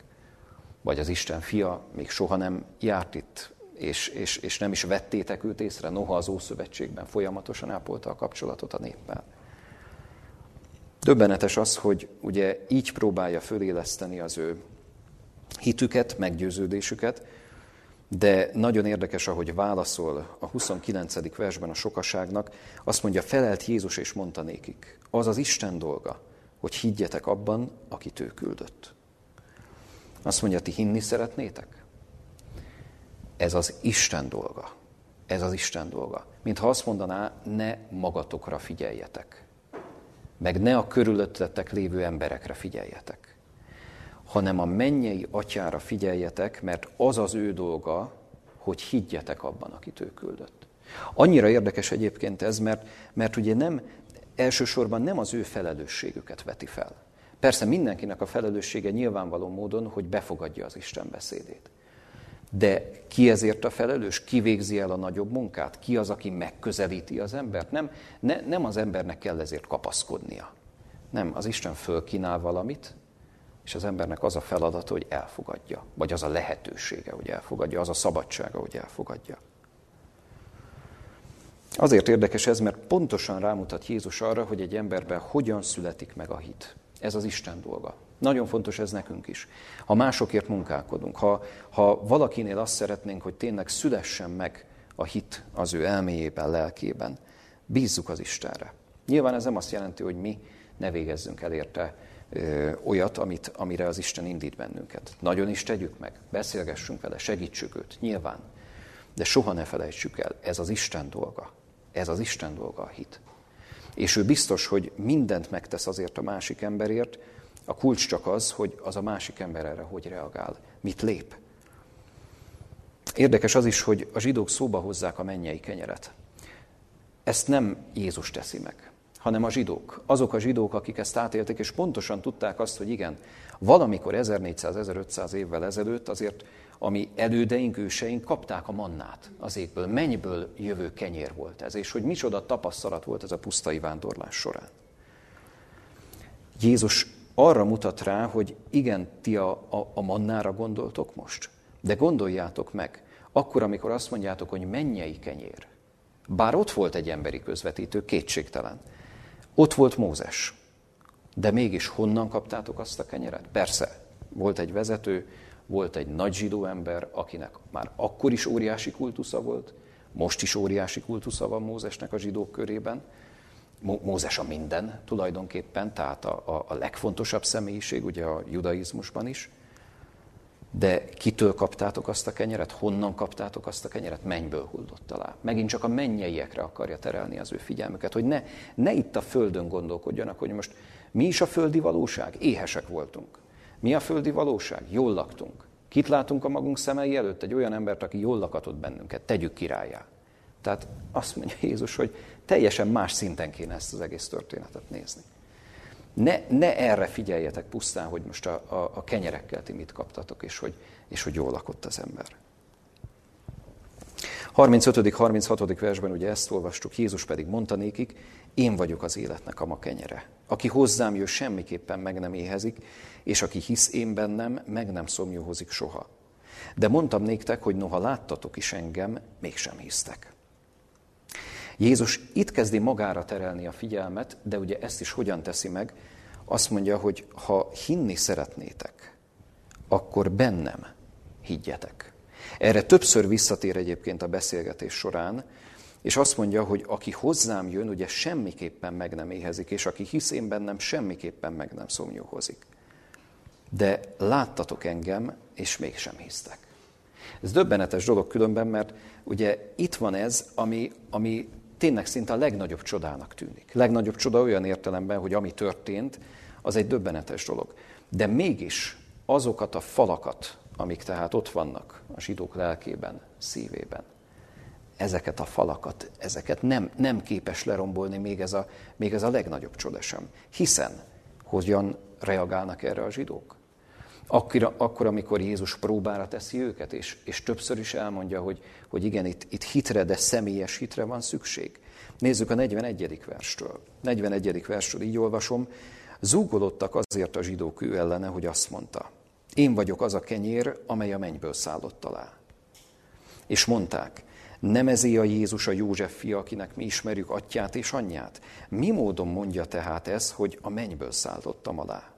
Vagy az Isten fia még soha nem járt itt, és, és, és nem is vettétek őt észre, noha az Ószövetségben folyamatosan ápolta a kapcsolatot a néppel. Döbbenetes az, hogy ugye így próbálja föléleszteni az ő hitüket, meggyőződésüket, de nagyon érdekes, ahogy válaszol a 29. versben a sokaságnak, azt mondja, felelt Jézus és mondta nékik, az az Isten dolga, hogy higgyetek abban, akit ő küldött. Azt mondja, ti hinni szeretnétek? Ez az Isten dolga. Ez az Isten dolga. Mintha azt mondaná, ne magatokra figyeljetek. Meg ne a körülöttetek lévő emberekre figyeljetek hanem a mennyei atyára figyeljetek, mert az az ő dolga, hogy higgyetek abban, akit ő küldött. Annyira érdekes egyébként ez, mert, mert ugye nem, elsősorban nem az ő felelősségüket veti fel. Persze mindenkinek a felelőssége nyilvánvaló módon, hogy befogadja az Isten beszédét. De ki ezért a felelős? Ki végzi el a nagyobb munkát? Ki az, aki megközelíti az embert? Nem, ne, nem az embernek kell ezért kapaszkodnia. Nem, az Isten fölkínál valamit, és az embernek az a feladata, hogy elfogadja, vagy az a lehetősége, hogy elfogadja, az a szabadsága, hogy elfogadja. Azért érdekes ez, mert pontosan rámutat Jézus arra, hogy egy emberben hogyan születik meg a hit. Ez az Isten dolga. Nagyon fontos ez nekünk is. Ha másokért munkálkodunk, ha, ha valakinél azt szeretnénk, hogy tényleg szülessen meg a hit az ő elméjében, lelkében, bízzuk az Istenre. Nyilván ez nem azt jelenti, hogy mi ne végezzünk el érte olyat, amit, amire az Isten indít bennünket. Nagyon is tegyük meg, beszélgessünk vele, segítsük őt, nyilván. De soha ne felejtsük el, ez az Isten dolga. Ez az Isten dolga a hit. És ő biztos, hogy mindent megtesz azért a másik emberért, a kulcs csak az, hogy az a másik ember erre hogy reagál, mit lép. Érdekes az is, hogy a zsidók szóba hozzák a mennyei kenyeret. Ezt nem Jézus teszi meg hanem a zsidók. Azok a zsidók, akik ezt átélték, és pontosan tudták azt, hogy igen, valamikor 1400-1500 évvel ezelőtt azért a mi elődeink, őseink kapták a mannát az égből, mennyből jövő kenyér volt ez, és hogy micsoda tapasztalat volt ez a pusztai vándorlás során. Jézus arra mutat rá, hogy igen, ti a, a, a mannára gondoltok most, de gondoljátok meg, akkor, amikor azt mondjátok, hogy mennyei kenyér, bár ott volt egy emberi közvetítő, kétségtelen, ott volt Mózes. De mégis honnan kaptátok azt a kenyeret? Persze, volt egy vezető, volt egy nagy zsidó ember, akinek már akkor is óriási kultusza volt, most is óriási kultusza van Mózesnek a zsidók körében. Mózes a minden tulajdonképpen, tehát a, a, a legfontosabb személyiség ugye a judaizmusban is. De kitől kaptátok azt a kenyeret? Honnan kaptátok azt a kenyeret? Mennyből hullott alá. Megint csak a mennyeiekre akarja terelni az ő figyelmüket, hogy ne, ne itt a földön gondolkodjanak, hogy most mi is a földi valóság? Éhesek voltunk. Mi a földi valóság? Jól laktunk. Kit látunk a magunk szemei előtt? Egy olyan embert, aki jól lakatott bennünket. Tegyük királyá. Tehát azt mondja Jézus, hogy teljesen más szinten kéne ezt az egész történetet nézni. Ne, ne erre figyeljetek pusztán, hogy most a, a, a kenyerekkel ti mit kaptatok, és hogy, és hogy jól lakott az ember. 35.-36. versben ugye ezt olvastuk, Jézus pedig mondta nékik, én vagyok az életnek a ma kenyere. Aki hozzám jön, semmiképpen meg nem éhezik, és aki hisz én bennem, meg nem szomjóhozik soha. De mondtam néktek, hogy noha láttatok is engem, mégsem hisztek. Jézus itt kezdi magára terelni a figyelmet, de ugye ezt is hogyan teszi meg? Azt mondja, hogy ha hinni szeretnétek, akkor bennem higgyetek. Erre többször visszatér egyébként a beszélgetés során, és azt mondja, hogy aki hozzám jön, ugye semmiképpen meg nem éhezik, és aki hisz én bennem, semmiképpen meg nem szomjóhozik. De láttatok engem, és mégsem hisztek. Ez döbbenetes dolog különben, mert ugye itt van ez, ami, ami tényleg szinte a legnagyobb csodának tűnik. Legnagyobb csoda olyan értelemben, hogy ami történt, az egy döbbenetes dolog. De mégis azokat a falakat, amik tehát ott vannak a zsidók lelkében, szívében, ezeket a falakat, ezeket nem, nem képes lerombolni még ez, a, még ez a legnagyobb csoda sem. Hiszen hogyan reagálnak erre a zsidók? Akkor, akkor amikor Jézus próbára teszi őket, és, és többször is elmondja, hogy, hogy igen, itt, itt hitre, de személyes hitre van szükség. Nézzük a 41. verstől. 41. verstől így olvasom. Zúgolódtak azért a zsidók ő ellene, hogy azt mondta, én vagyok az a kenyér, amely a mennyből szállott alá. És mondták, nem ezé a Jézus a József fia, akinek mi ismerjük atyát és anyját? Mi módon mondja tehát ez, hogy a mennyből szállottam alá?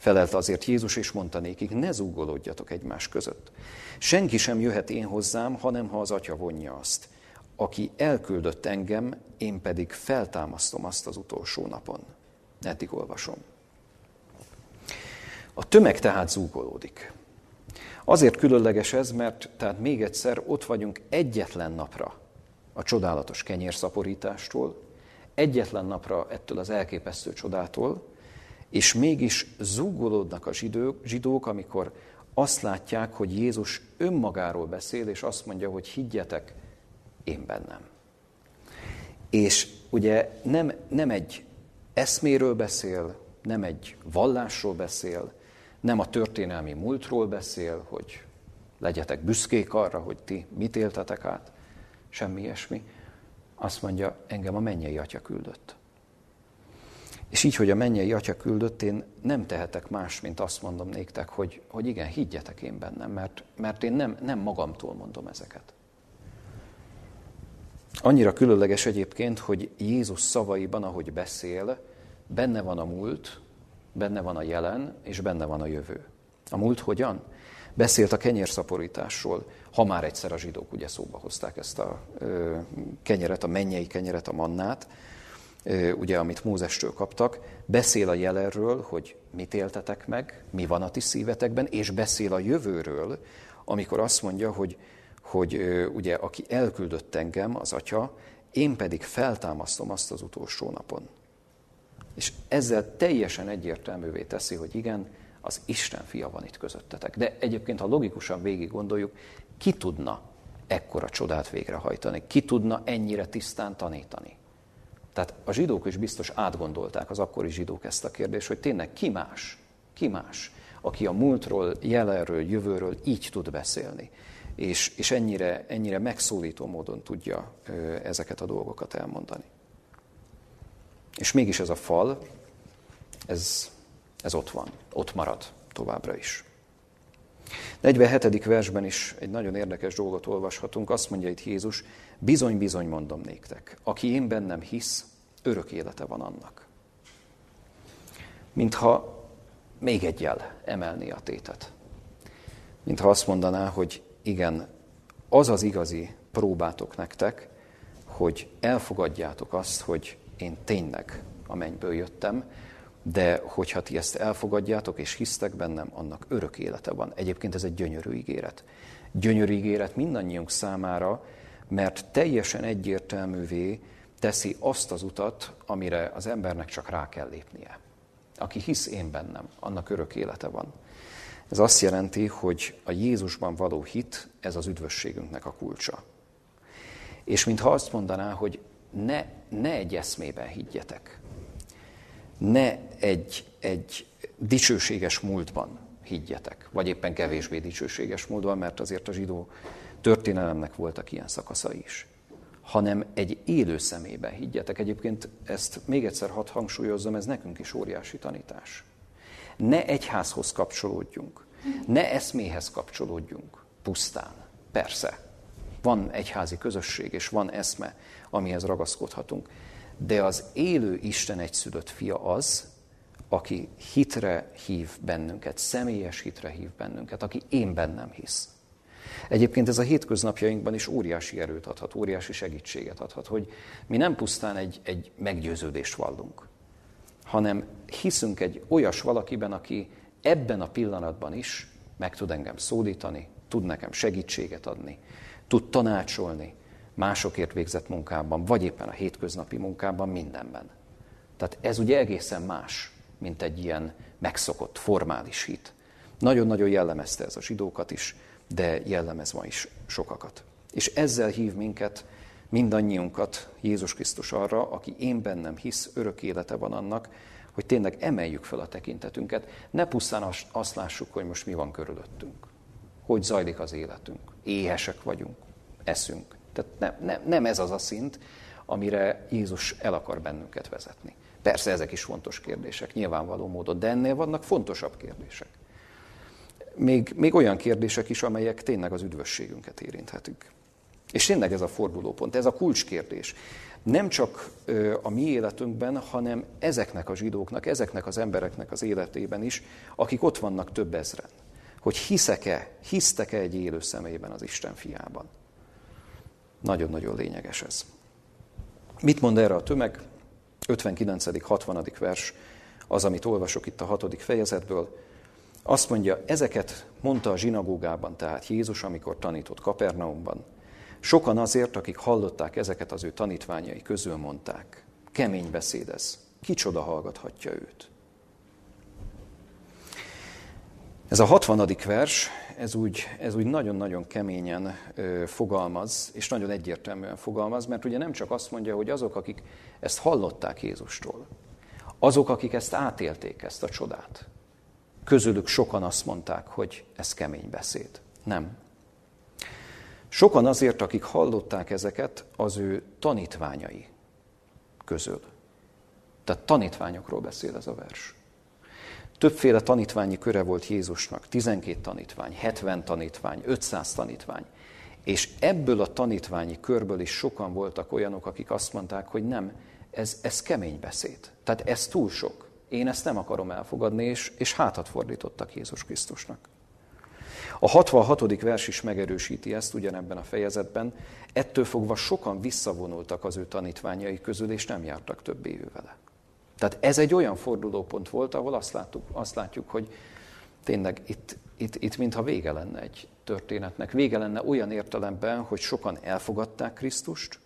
Felelt azért Jézus, és mondta nékik, ne zúgolódjatok egymás között. Senki sem jöhet én hozzám, hanem ha az atya vonja azt. Aki elküldött engem, én pedig feltámasztom azt az utolsó napon. Eddig olvasom. A tömeg tehát zúgolódik. Azért különleges ez, mert tehát még egyszer ott vagyunk egyetlen napra a csodálatos kenyérszaporítástól, egyetlen napra ettől az elképesztő csodától, és mégis zúgolódnak a zsidók, zsidók, amikor azt látják, hogy Jézus önmagáról beszél, és azt mondja, hogy higgyetek én bennem. És ugye nem, nem egy eszméről beszél, nem egy vallásról beszél, nem a történelmi múltról beszél, hogy legyetek büszkék arra, hogy ti mit éltetek át, semmi ilyesmi. Azt mondja, engem a mennyei atya küldött. És így, hogy a mennyei atya küldött, én nem tehetek más, mint azt mondom néktek, hogy, hogy igen, higgyetek én bennem, mert, mert én nem, nem magamtól mondom ezeket. Annyira különleges egyébként, hogy Jézus szavaiban, ahogy beszél, benne van a múlt, benne van a jelen, és benne van a jövő. A múlt hogyan? Beszélt a kenyérszaporításról, ha már egyszer a zsidók ugye szóba hozták ezt a ö, kenyeret, a mennyei kenyeret, a mannát, ugye, amit Mózestől kaptak, beszél a jelenről, hogy mit éltetek meg, mi van a ti szívetekben, és beszél a jövőről, amikor azt mondja, hogy, hogy ugye, aki elküldött engem, az atya, én pedig feltámasztom azt az utolsó napon. És ezzel teljesen egyértelművé teszi, hogy igen, az Isten fia van itt közöttetek. De egyébként, ha logikusan végig gondoljuk, ki tudna ekkora csodát végrehajtani? Ki tudna ennyire tisztán tanítani? Tehát a zsidók is biztos átgondolták, az akkori zsidók ezt a kérdést, hogy tényleg ki más, ki más, aki a múltról, jelenről, jövőről így tud beszélni, és, és ennyire, ennyire megszólító módon tudja ezeket a dolgokat elmondani. És mégis ez a fal, ez, ez ott van, ott marad továbbra is. 47. versben is egy nagyon érdekes dolgot olvashatunk. Azt mondja itt Jézus, bizony, bizony mondom néktek, aki én bennem hisz, örök élete van annak. Mintha még egyel emelni a tétet. Mintha azt mondaná, hogy igen, az az igazi próbátok nektek, hogy elfogadjátok azt, hogy én tényleg a mennyből jöttem, de hogyha ti ezt elfogadjátok és hisztek bennem, annak örök élete van. Egyébként ez egy gyönyörű ígéret. Gyönyörű ígéret mindannyiunk számára, mert teljesen egyértelművé teszi azt az utat, amire az embernek csak rá kell lépnie. Aki hisz én bennem, annak örök élete van. Ez azt jelenti, hogy a Jézusban való hit, ez az üdvösségünknek a kulcsa. És mintha azt mondaná, hogy ne, ne egy eszmében higgyetek, ne egy, egy dicsőséges múltban higgyetek, vagy éppen kevésbé dicsőséges múltban, mert azért a zsidó történelemnek voltak ilyen szakaszai is, hanem egy élő szemébe higgyetek. Egyébként ezt még egyszer hadd hangsúlyozzam, ez nekünk is óriási tanítás. Ne egyházhoz kapcsolódjunk, ne eszméhez kapcsolódjunk pusztán. Persze, van egyházi közösség, és van eszme, amihez ragaszkodhatunk. De az élő Isten egyszülött fia az, aki hitre hív bennünket, személyes hitre hív bennünket, aki én bennem hisz. Egyébként ez a hétköznapjainkban is óriási erőt adhat, óriási segítséget adhat, hogy mi nem pusztán egy, egy meggyőződést vallunk, hanem hiszünk egy olyas valakiben, aki ebben a pillanatban is meg tud engem szólítani, tud nekem segítséget adni, tud tanácsolni másokért végzett munkában, vagy éppen a hétköznapi munkában, mindenben. Tehát ez ugye egészen más, mint egy ilyen megszokott, formális hit. Nagyon-nagyon jellemezte ez a zsidókat is, de jellemez ma is sokakat. És ezzel hív minket, mindannyiunkat Jézus Krisztus arra, aki én bennem hisz, örök élete van annak, hogy tényleg emeljük fel a tekintetünket, ne pusztán azt lássuk, hogy most mi van körülöttünk, hogy zajlik az életünk, éhesek vagyunk, eszünk. Tehát nem, nem, nem ez az a szint, amire Jézus el akar bennünket vezetni. Persze ezek is fontos kérdések, nyilvánvaló módon, de ennél vannak fontosabb kérdések. Még, még olyan kérdések is, amelyek tényleg az üdvösségünket érinthetik. És tényleg ez a fordulópont, ez a kulcskérdés nem csak a mi életünkben, hanem ezeknek a zsidóknak, ezeknek az embereknek az életében is, akik ott vannak több ezren. Hogy hiszek-e, hisztek-e egy élő személyben az Isten fiában. Nagyon-nagyon lényeges ez. Mit mond erre a tömeg? 59. 60. vers, az, amit olvasok itt a hatodik fejezetből. Azt mondja, ezeket mondta a zsinagógában, tehát Jézus, amikor tanított Kapernaumban, Sokan azért, akik hallották ezeket az ő tanítványai közül mondták, kemény beszéd ez, kicsoda hallgathatja őt. Ez a 60. vers, ez úgy, ez úgy nagyon-nagyon keményen ö, fogalmaz, és nagyon egyértelműen fogalmaz, mert ugye nem csak azt mondja, hogy azok, akik ezt hallották Jézustól, azok, akik ezt átélték, ezt a csodát, közülük sokan azt mondták, hogy ez kemény beszéd. Nem. Sokan azért, akik hallották ezeket, az ő tanítványai közül. Tehát tanítványokról beszél ez a vers. Többféle tanítványi köre volt Jézusnak, 12 tanítvány, 70 tanítvány, 500 tanítvány. És ebből a tanítványi körből is sokan voltak olyanok, akik azt mondták, hogy nem, ez, ez kemény beszéd. Tehát ez túl sok. Én ezt nem akarom elfogadni, és, és hátat fordítottak Jézus Krisztusnak. A 66. vers is megerősíti ezt ugyanebben a fejezetben. Ettől fogva sokan visszavonultak az ő tanítványai közül, és nem jártak többé ő vele. Tehát ez egy olyan fordulópont volt, ahol azt, láttuk, azt látjuk, hogy tényleg itt, itt, itt mintha vége lenne egy történetnek. Vége lenne olyan értelemben, hogy sokan elfogadták Krisztust,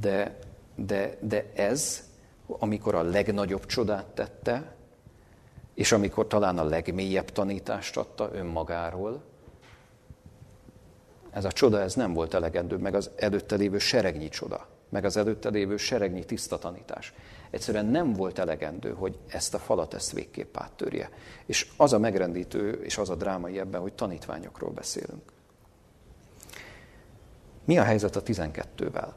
de, de, de ez, amikor a legnagyobb csodát tette, és amikor talán a legmélyebb tanítást adta önmagáról, ez a csoda ez nem volt elegendő, meg az előtte lévő seregnyi csoda, meg az előtte lévő seregnyi tiszta tanítás. Egyszerűen nem volt elegendő, hogy ezt a falat ezt végképp áttörje. És az a megrendítő, és az a drámai ebben, hogy tanítványokról beszélünk. Mi a helyzet a 12-vel?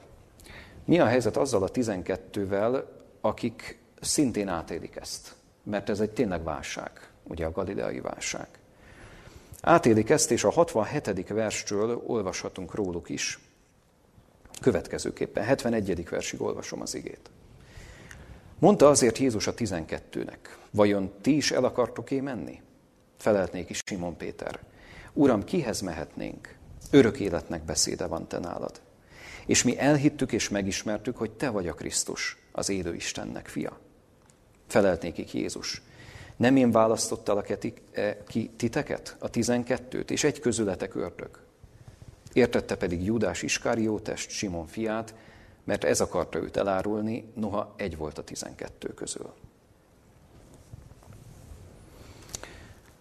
Mi a helyzet azzal a 12-vel, akik szintén átélik ezt? mert ez egy tényleg válság, ugye a galileai válság. Átélik ezt, és a 67. verstől olvashatunk róluk is. Következőképpen, 71. versig olvasom az igét. Mondta azért Jézus a tizenkettőnek, vajon ti is el akartok-é menni? Feleltnék is Simon Péter. Uram, kihez mehetnénk? Örök életnek beszéde van te nálad. És mi elhittük és megismertük, hogy te vagy a Krisztus, az élő Istennek fia. Felelt nékik Jézus. Nem én választottalak -e ki titeket, a tizenkettőt, és egy közületek ördög. Értette pedig Judás Iskáriótest, Simon fiát, mert ez akarta őt elárulni, noha egy volt a tizenkettő közül.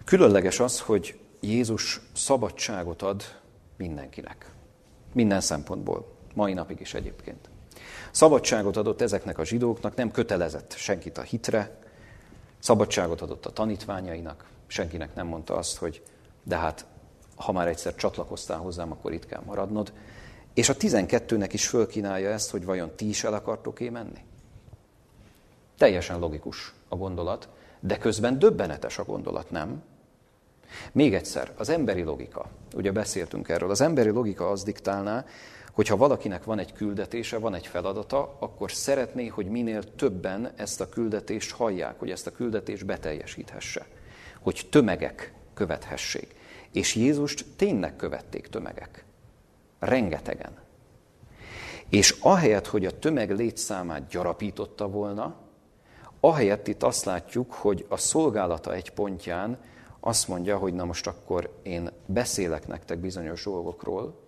Különleges az, hogy Jézus szabadságot ad mindenkinek. Minden szempontból. Mai napig is egyébként. Szabadságot adott ezeknek a zsidóknak, nem kötelezett senkit a hitre, szabadságot adott a tanítványainak, senkinek nem mondta azt, hogy de hát ha már egyszer csatlakoztál hozzám, akkor itt kell maradnod. És a tizenkettőnek is fölkínálja ezt, hogy vajon ti is el akartok-é menni? Teljesen logikus a gondolat, de közben döbbenetes a gondolat, nem? Még egyszer, az emberi logika, ugye beszéltünk erről, az emberi logika az diktálná, hogyha valakinek van egy küldetése, van egy feladata, akkor szeretné, hogy minél többen ezt a küldetést hallják, hogy ezt a küldetést beteljesíthesse, hogy tömegek követhessék. És Jézust tényleg követték tömegek. Rengetegen. És ahelyett, hogy a tömeg létszámát gyarapította volna, ahelyett itt azt látjuk, hogy a szolgálata egy pontján azt mondja, hogy na most akkor én beszélek nektek bizonyos dolgokról,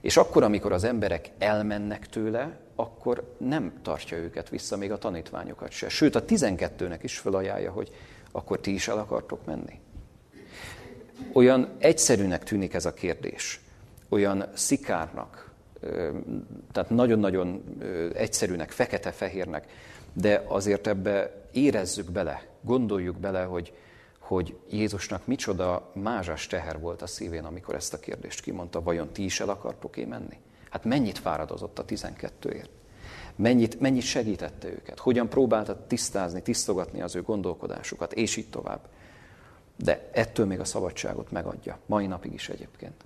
és akkor, amikor az emberek elmennek tőle, akkor nem tartja őket vissza, még a tanítványokat se. Sőt, a tizenkettőnek is felajánlja, hogy akkor ti is el akartok menni. Olyan egyszerűnek tűnik ez a kérdés, olyan szikárnak, tehát nagyon-nagyon egyszerűnek, fekete-fehérnek, de azért ebbe érezzük bele, gondoljuk bele, hogy, hogy Jézusnak micsoda mázsas teher volt a szívén, amikor ezt a kérdést kimondta, vajon ti is el akartok-é menni? Hát mennyit fáradozott a tizenkettőért? Mennyit, mennyit segítette őket? Hogyan próbálta tisztázni, tisztogatni az ő gondolkodásukat, és így tovább. De ettől még a szabadságot megadja, mai napig is egyébként.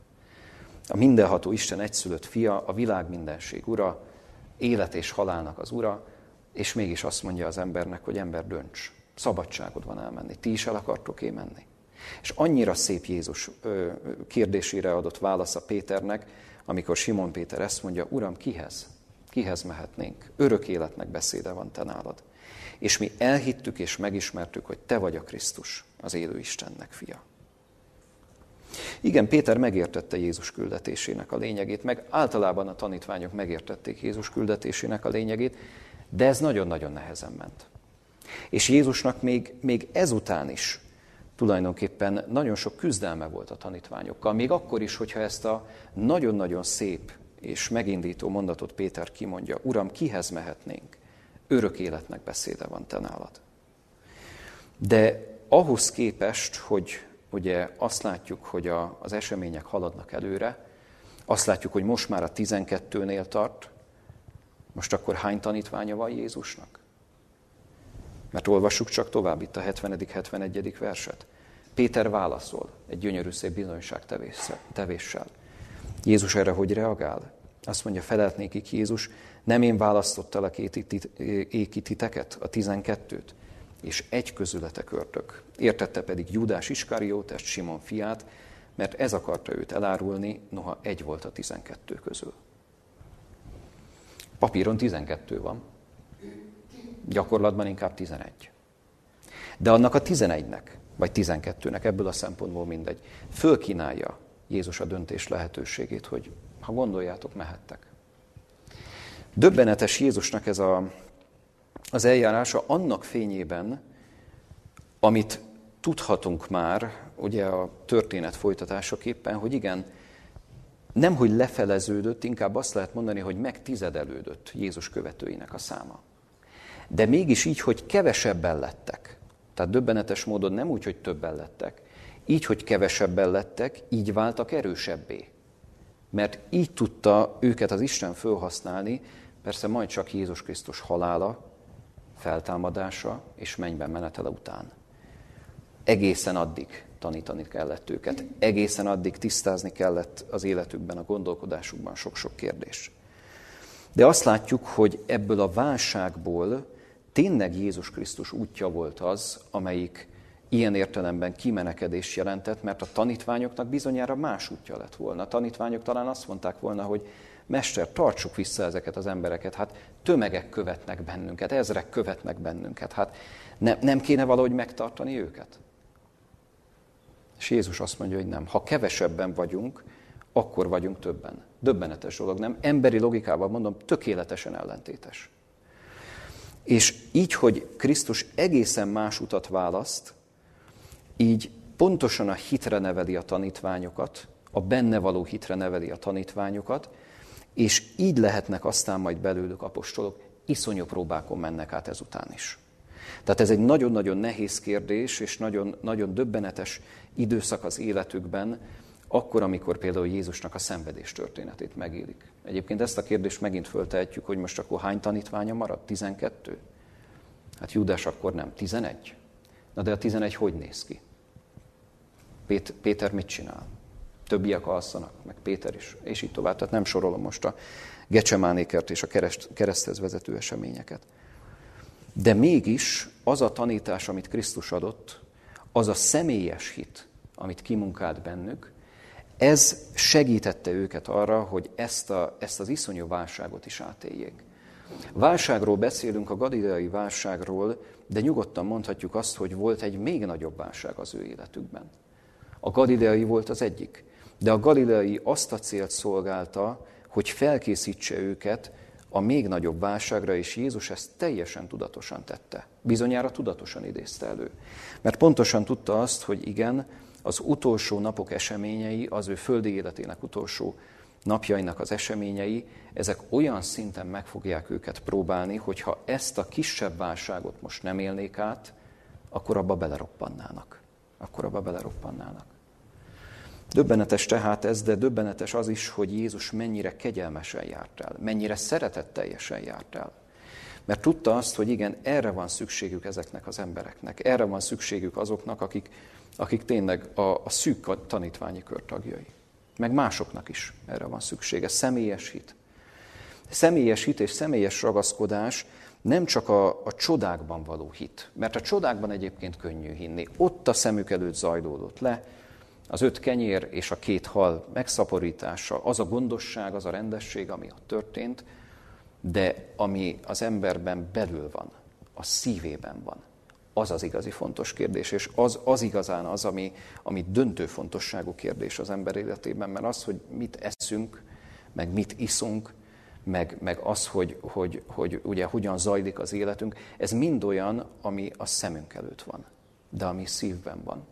A mindenható Isten egyszülött fia, a világ mindenség ura, élet és halálnak az ura, és mégis azt mondja az embernek, hogy ember dönts, Szabadságod van elmenni. Ti is el akartok én menni. És annyira szép Jézus kérdésére adott válasz a Péternek, amikor Simon Péter ezt mondja, Uram, kihez? Kihez mehetnénk? Örök életnek beszéde van te nálad. És mi elhittük és megismertük, hogy te vagy a Krisztus, az élő Istennek fia. Igen, Péter megértette Jézus küldetésének a lényegét, meg általában a tanítványok megértették Jézus küldetésének a lényegét, de ez nagyon-nagyon nehezen ment. És Jézusnak még, még ezután is tulajdonképpen nagyon sok küzdelme volt a tanítványokkal, még akkor is, hogyha ezt a nagyon-nagyon szép és megindító mondatot Péter kimondja, Uram, kihez mehetnénk? Örök életnek beszéde van te nálad. De ahhoz képest, hogy ugye azt látjuk, hogy a, az események haladnak előre, azt látjuk, hogy most már a 12-nél tart, most akkor hány tanítványa van Jézusnak? Mert olvassuk csak tovább itt a 70.-71. verset. Péter válaszol egy gyönyörű szép bizonyság tevéssel. Jézus erre hogy reagál? Azt mondja, felelt nékik Jézus, nem én választottalak éki titeket, a tizenkettőt, és egy közületek ördög. Értette pedig Judás Iskáriótest, Simon fiát, mert ez akarta őt elárulni, noha egy volt a tizenkettő közül. Papíron tizenkettő van, gyakorlatban inkább 11. De annak a 11-nek, vagy 12-nek, ebből a szempontból mindegy, fölkínálja Jézus a döntés lehetőségét, hogy ha gondoljátok, mehettek. Döbbenetes Jézusnak ez a, az eljárása annak fényében, amit tudhatunk már, ugye a történet folytatásaképpen, hogy igen, nem hogy lefeleződött, inkább azt lehet mondani, hogy megtizedelődött Jézus követőinek a száma. De mégis így, hogy kevesebben lettek. Tehát döbbenetes módon nem úgy, hogy többen lettek. Így, hogy kevesebben lettek, így váltak erősebbé. Mert így tudta őket az Isten fölhasználni, persze majd csak Jézus Krisztus halála, feltámadása és mennyben menetele után. Egészen addig tanítani kellett őket, egészen addig tisztázni kellett az életükben, a gondolkodásukban sok-sok kérdés. De azt látjuk, hogy ebből a válságból tényleg Jézus Krisztus útja volt az, amelyik ilyen értelemben kimenekedést jelentett, mert a tanítványoknak bizonyára más útja lett volna. A tanítványok talán azt mondták volna, hogy Mester, tartsuk vissza ezeket az embereket, hát tömegek követnek bennünket, ezrek követnek bennünket, hát ne, nem kéne valahogy megtartani őket? És Jézus azt mondja, hogy nem. Ha kevesebben vagyunk, akkor vagyunk többen. Döbbenetes dolog, nem? Emberi logikával mondom, tökéletesen ellentétes. És így, hogy Krisztus egészen más utat választ, így pontosan a hitre neveli a tanítványokat, a benne való hitre neveli a tanítványokat, és így lehetnek aztán majd belőlük apostolok, iszonyú próbákon mennek át ezután is. Tehát ez egy nagyon-nagyon nehéz kérdés, és nagyon, nagyon döbbenetes időszak az életükben, akkor, amikor például Jézusnak a szenvedés történetét megélik. Egyébként ezt a kérdést megint föltehetjük, hogy most akkor hány tanítványa maradt? 12? Hát Júdás akkor nem, 11. Na de a 11 hogy néz ki? Péter mit csinál? Többiek alszanak, meg Péter is, és így tovább. Tehát nem sorolom most a Gecsemánékert és a kereszt, kereszthez vezető eseményeket. De mégis az a tanítás, amit Krisztus adott, az a személyes hit, amit kimunkált bennük, ez segítette őket arra, hogy ezt, a, ezt az iszonyú válságot is átéljék. Válságról beszélünk, a galileai válságról, de nyugodtan mondhatjuk azt, hogy volt egy még nagyobb válság az ő életükben. A galileai volt az egyik, de a galileai azt a célt szolgálta, hogy felkészítse őket a még nagyobb válságra, és Jézus ezt teljesen tudatosan tette. Bizonyára tudatosan idézte elő. Mert pontosan tudta azt, hogy igen, az utolsó napok eseményei, az ő földi életének utolsó napjainak az eseményei, ezek olyan szinten meg fogják őket próbálni, hogyha ezt a kisebb válságot most nem élnék át, akkor abba beleroppannának. Akkor abba beleroppannának. Döbbenetes tehát ez, de döbbenetes az is, hogy Jézus mennyire kegyelmesen járt el, mennyire szeretetteljesen járt el. Mert tudta azt, hogy igen, erre van szükségük ezeknek az embereknek, erre van szükségük azoknak, akik, akik tényleg a, a szűk tanítványi kör tagjai. Meg másoknak is erre van szüksége. Személyes hit. Személyes hit és személyes ragaszkodás nem csak a, a csodákban való hit, mert a csodákban egyébként könnyű hinni. Ott a szemük előtt zajlódott le, az öt kenyér és a két hal megszaporítása, az a gondosság, az a rendesség, ami ott történt, de ami az emberben belül van, a szívében van, az az igazi fontos kérdés, és az, az igazán az, ami, ami döntő fontosságú kérdés az ember életében, mert az, hogy mit eszünk, meg mit iszunk, meg, meg az, hogy, hogy, hogy ugye hogyan zajlik az életünk, ez mind olyan, ami a szemünk előtt van, de ami szívben van.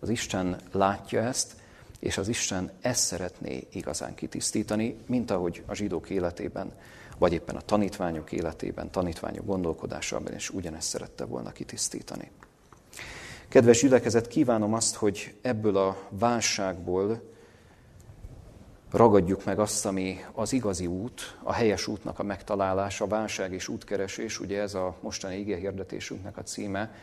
Az Isten látja ezt, és az Isten ezt szeretné igazán kitisztítani, mint ahogy a zsidók életében, vagy éppen a tanítványok életében, tanítványok gondolkodásában is ugyanezt szerette volna kitisztítani. Kedves gyülekezet, kívánom azt, hogy ebből a válságból ragadjuk meg azt, ami az igazi út, a helyes útnak a megtalálása, a válság és útkeresés, ugye ez a mostani igéhirdetésünknek a címe,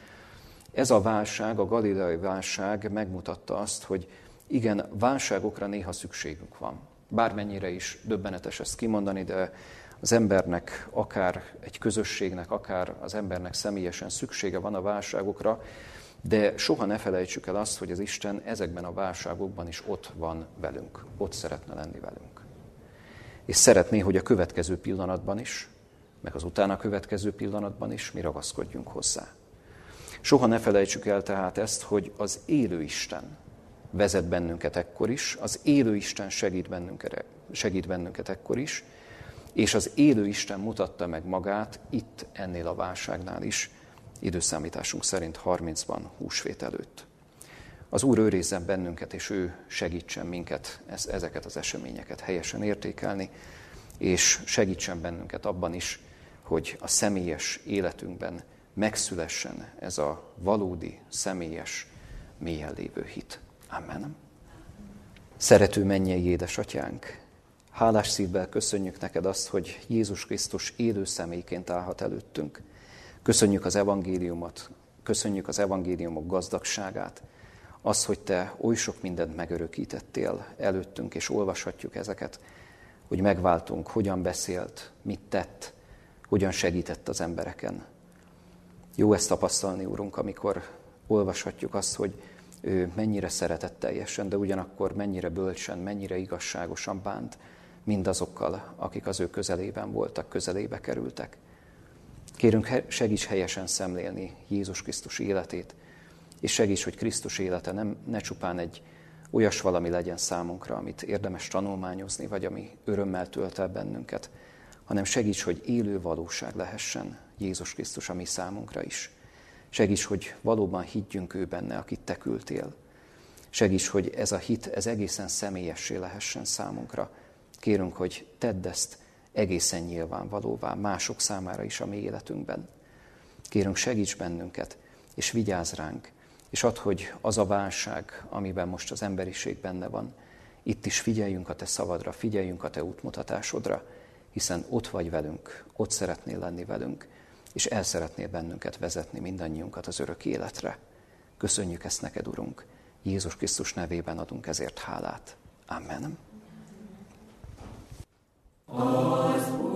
ez a válság, a galileai válság megmutatta azt, hogy igen, válságokra néha szükségünk van. Bármennyire is döbbenetes ezt kimondani, de az embernek, akár egy közösségnek, akár az embernek személyesen szüksége van a válságokra, de soha ne felejtsük el azt, hogy az Isten ezekben a válságokban is ott van velünk, ott szeretne lenni velünk. És szeretné, hogy a következő pillanatban is, meg az utána következő pillanatban is mi ragaszkodjunk hozzá. Soha ne felejtsük el tehát ezt, hogy az élő Isten vezet bennünket ekkor is, az élő Isten segít bennünket, segít bennünket ekkor is, és az élő Isten mutatta meg magát itt ennél a válságnál is, időszámításunk szerint 30-ban húsvét előtt. Az Úr őrizzen bennünket, és ő segítsen minket ezeket az eseményeket helyesen értékelni, és segítsen bennünket abban is, hogy a személyes életünkben megszülessen ez a valódi, személyes, mélyen lévő hit. Amen. Szerető mennyei édesatyánk, hálás szívvel köszönjük neked azt, hogy Jézus Krisztus élő személyként állhat előttünk. Köszönjük az evangéliumot, köszönjük az evangéliumok gazdagságát, az, hogy te oly sok mindent megörökítettél előttünk, és olvashatjuk ezeket, hogy megváltunk, hogyan beszélt, mit tett, hogyan segített az embereken. Jó ezt tapasztalni, Úrunk, amikor olvashatjuk azt, hogy ő mennyire szeretetteljesen, de ugyanakkor mennyire bölcsen, mennyire igazságosan bánt mindazokkal, akik az ő közelében voltak, közelébe kerültek. Kérünk, segíts helyesen szemlélni Jézus Krisztus életét, és segíts, hogy Krisztus élete nem, ne csupán egy olyas valami legyen számunkra, amit érdemes tanulmányozni, vagy ami örömmel tölt el bennünket, hanem segíts, hogy élő valóság lehessen Jézus Krisztus a mi számunkra is. Segíts, hogy valóban higgyünk ő benne, akit te küldtél. Segíts, hogy ez a hit, ez egészen személyessé lehessen számunkra. Kérünk, hogy tedd ezt egészen nyilvánvalóvá mások számára is a mi életünkben. Kérünk, segíts bennünket, és vigyázz ránk, és add, hogy az a válság, amiben most az emberiség benne van, itt is figyeljünk a te szavadra, figyeljünk a te útmutatásodra, hiszen ott vagy velünk, ott szeretnél lenni velünk, és el szeretnél bennünket vezetni mindannyiunkat az örök életre. Köszönjük ezt neked, Urunk! Jézus Krisztus nevében adunk ezért hálát. Amen. Az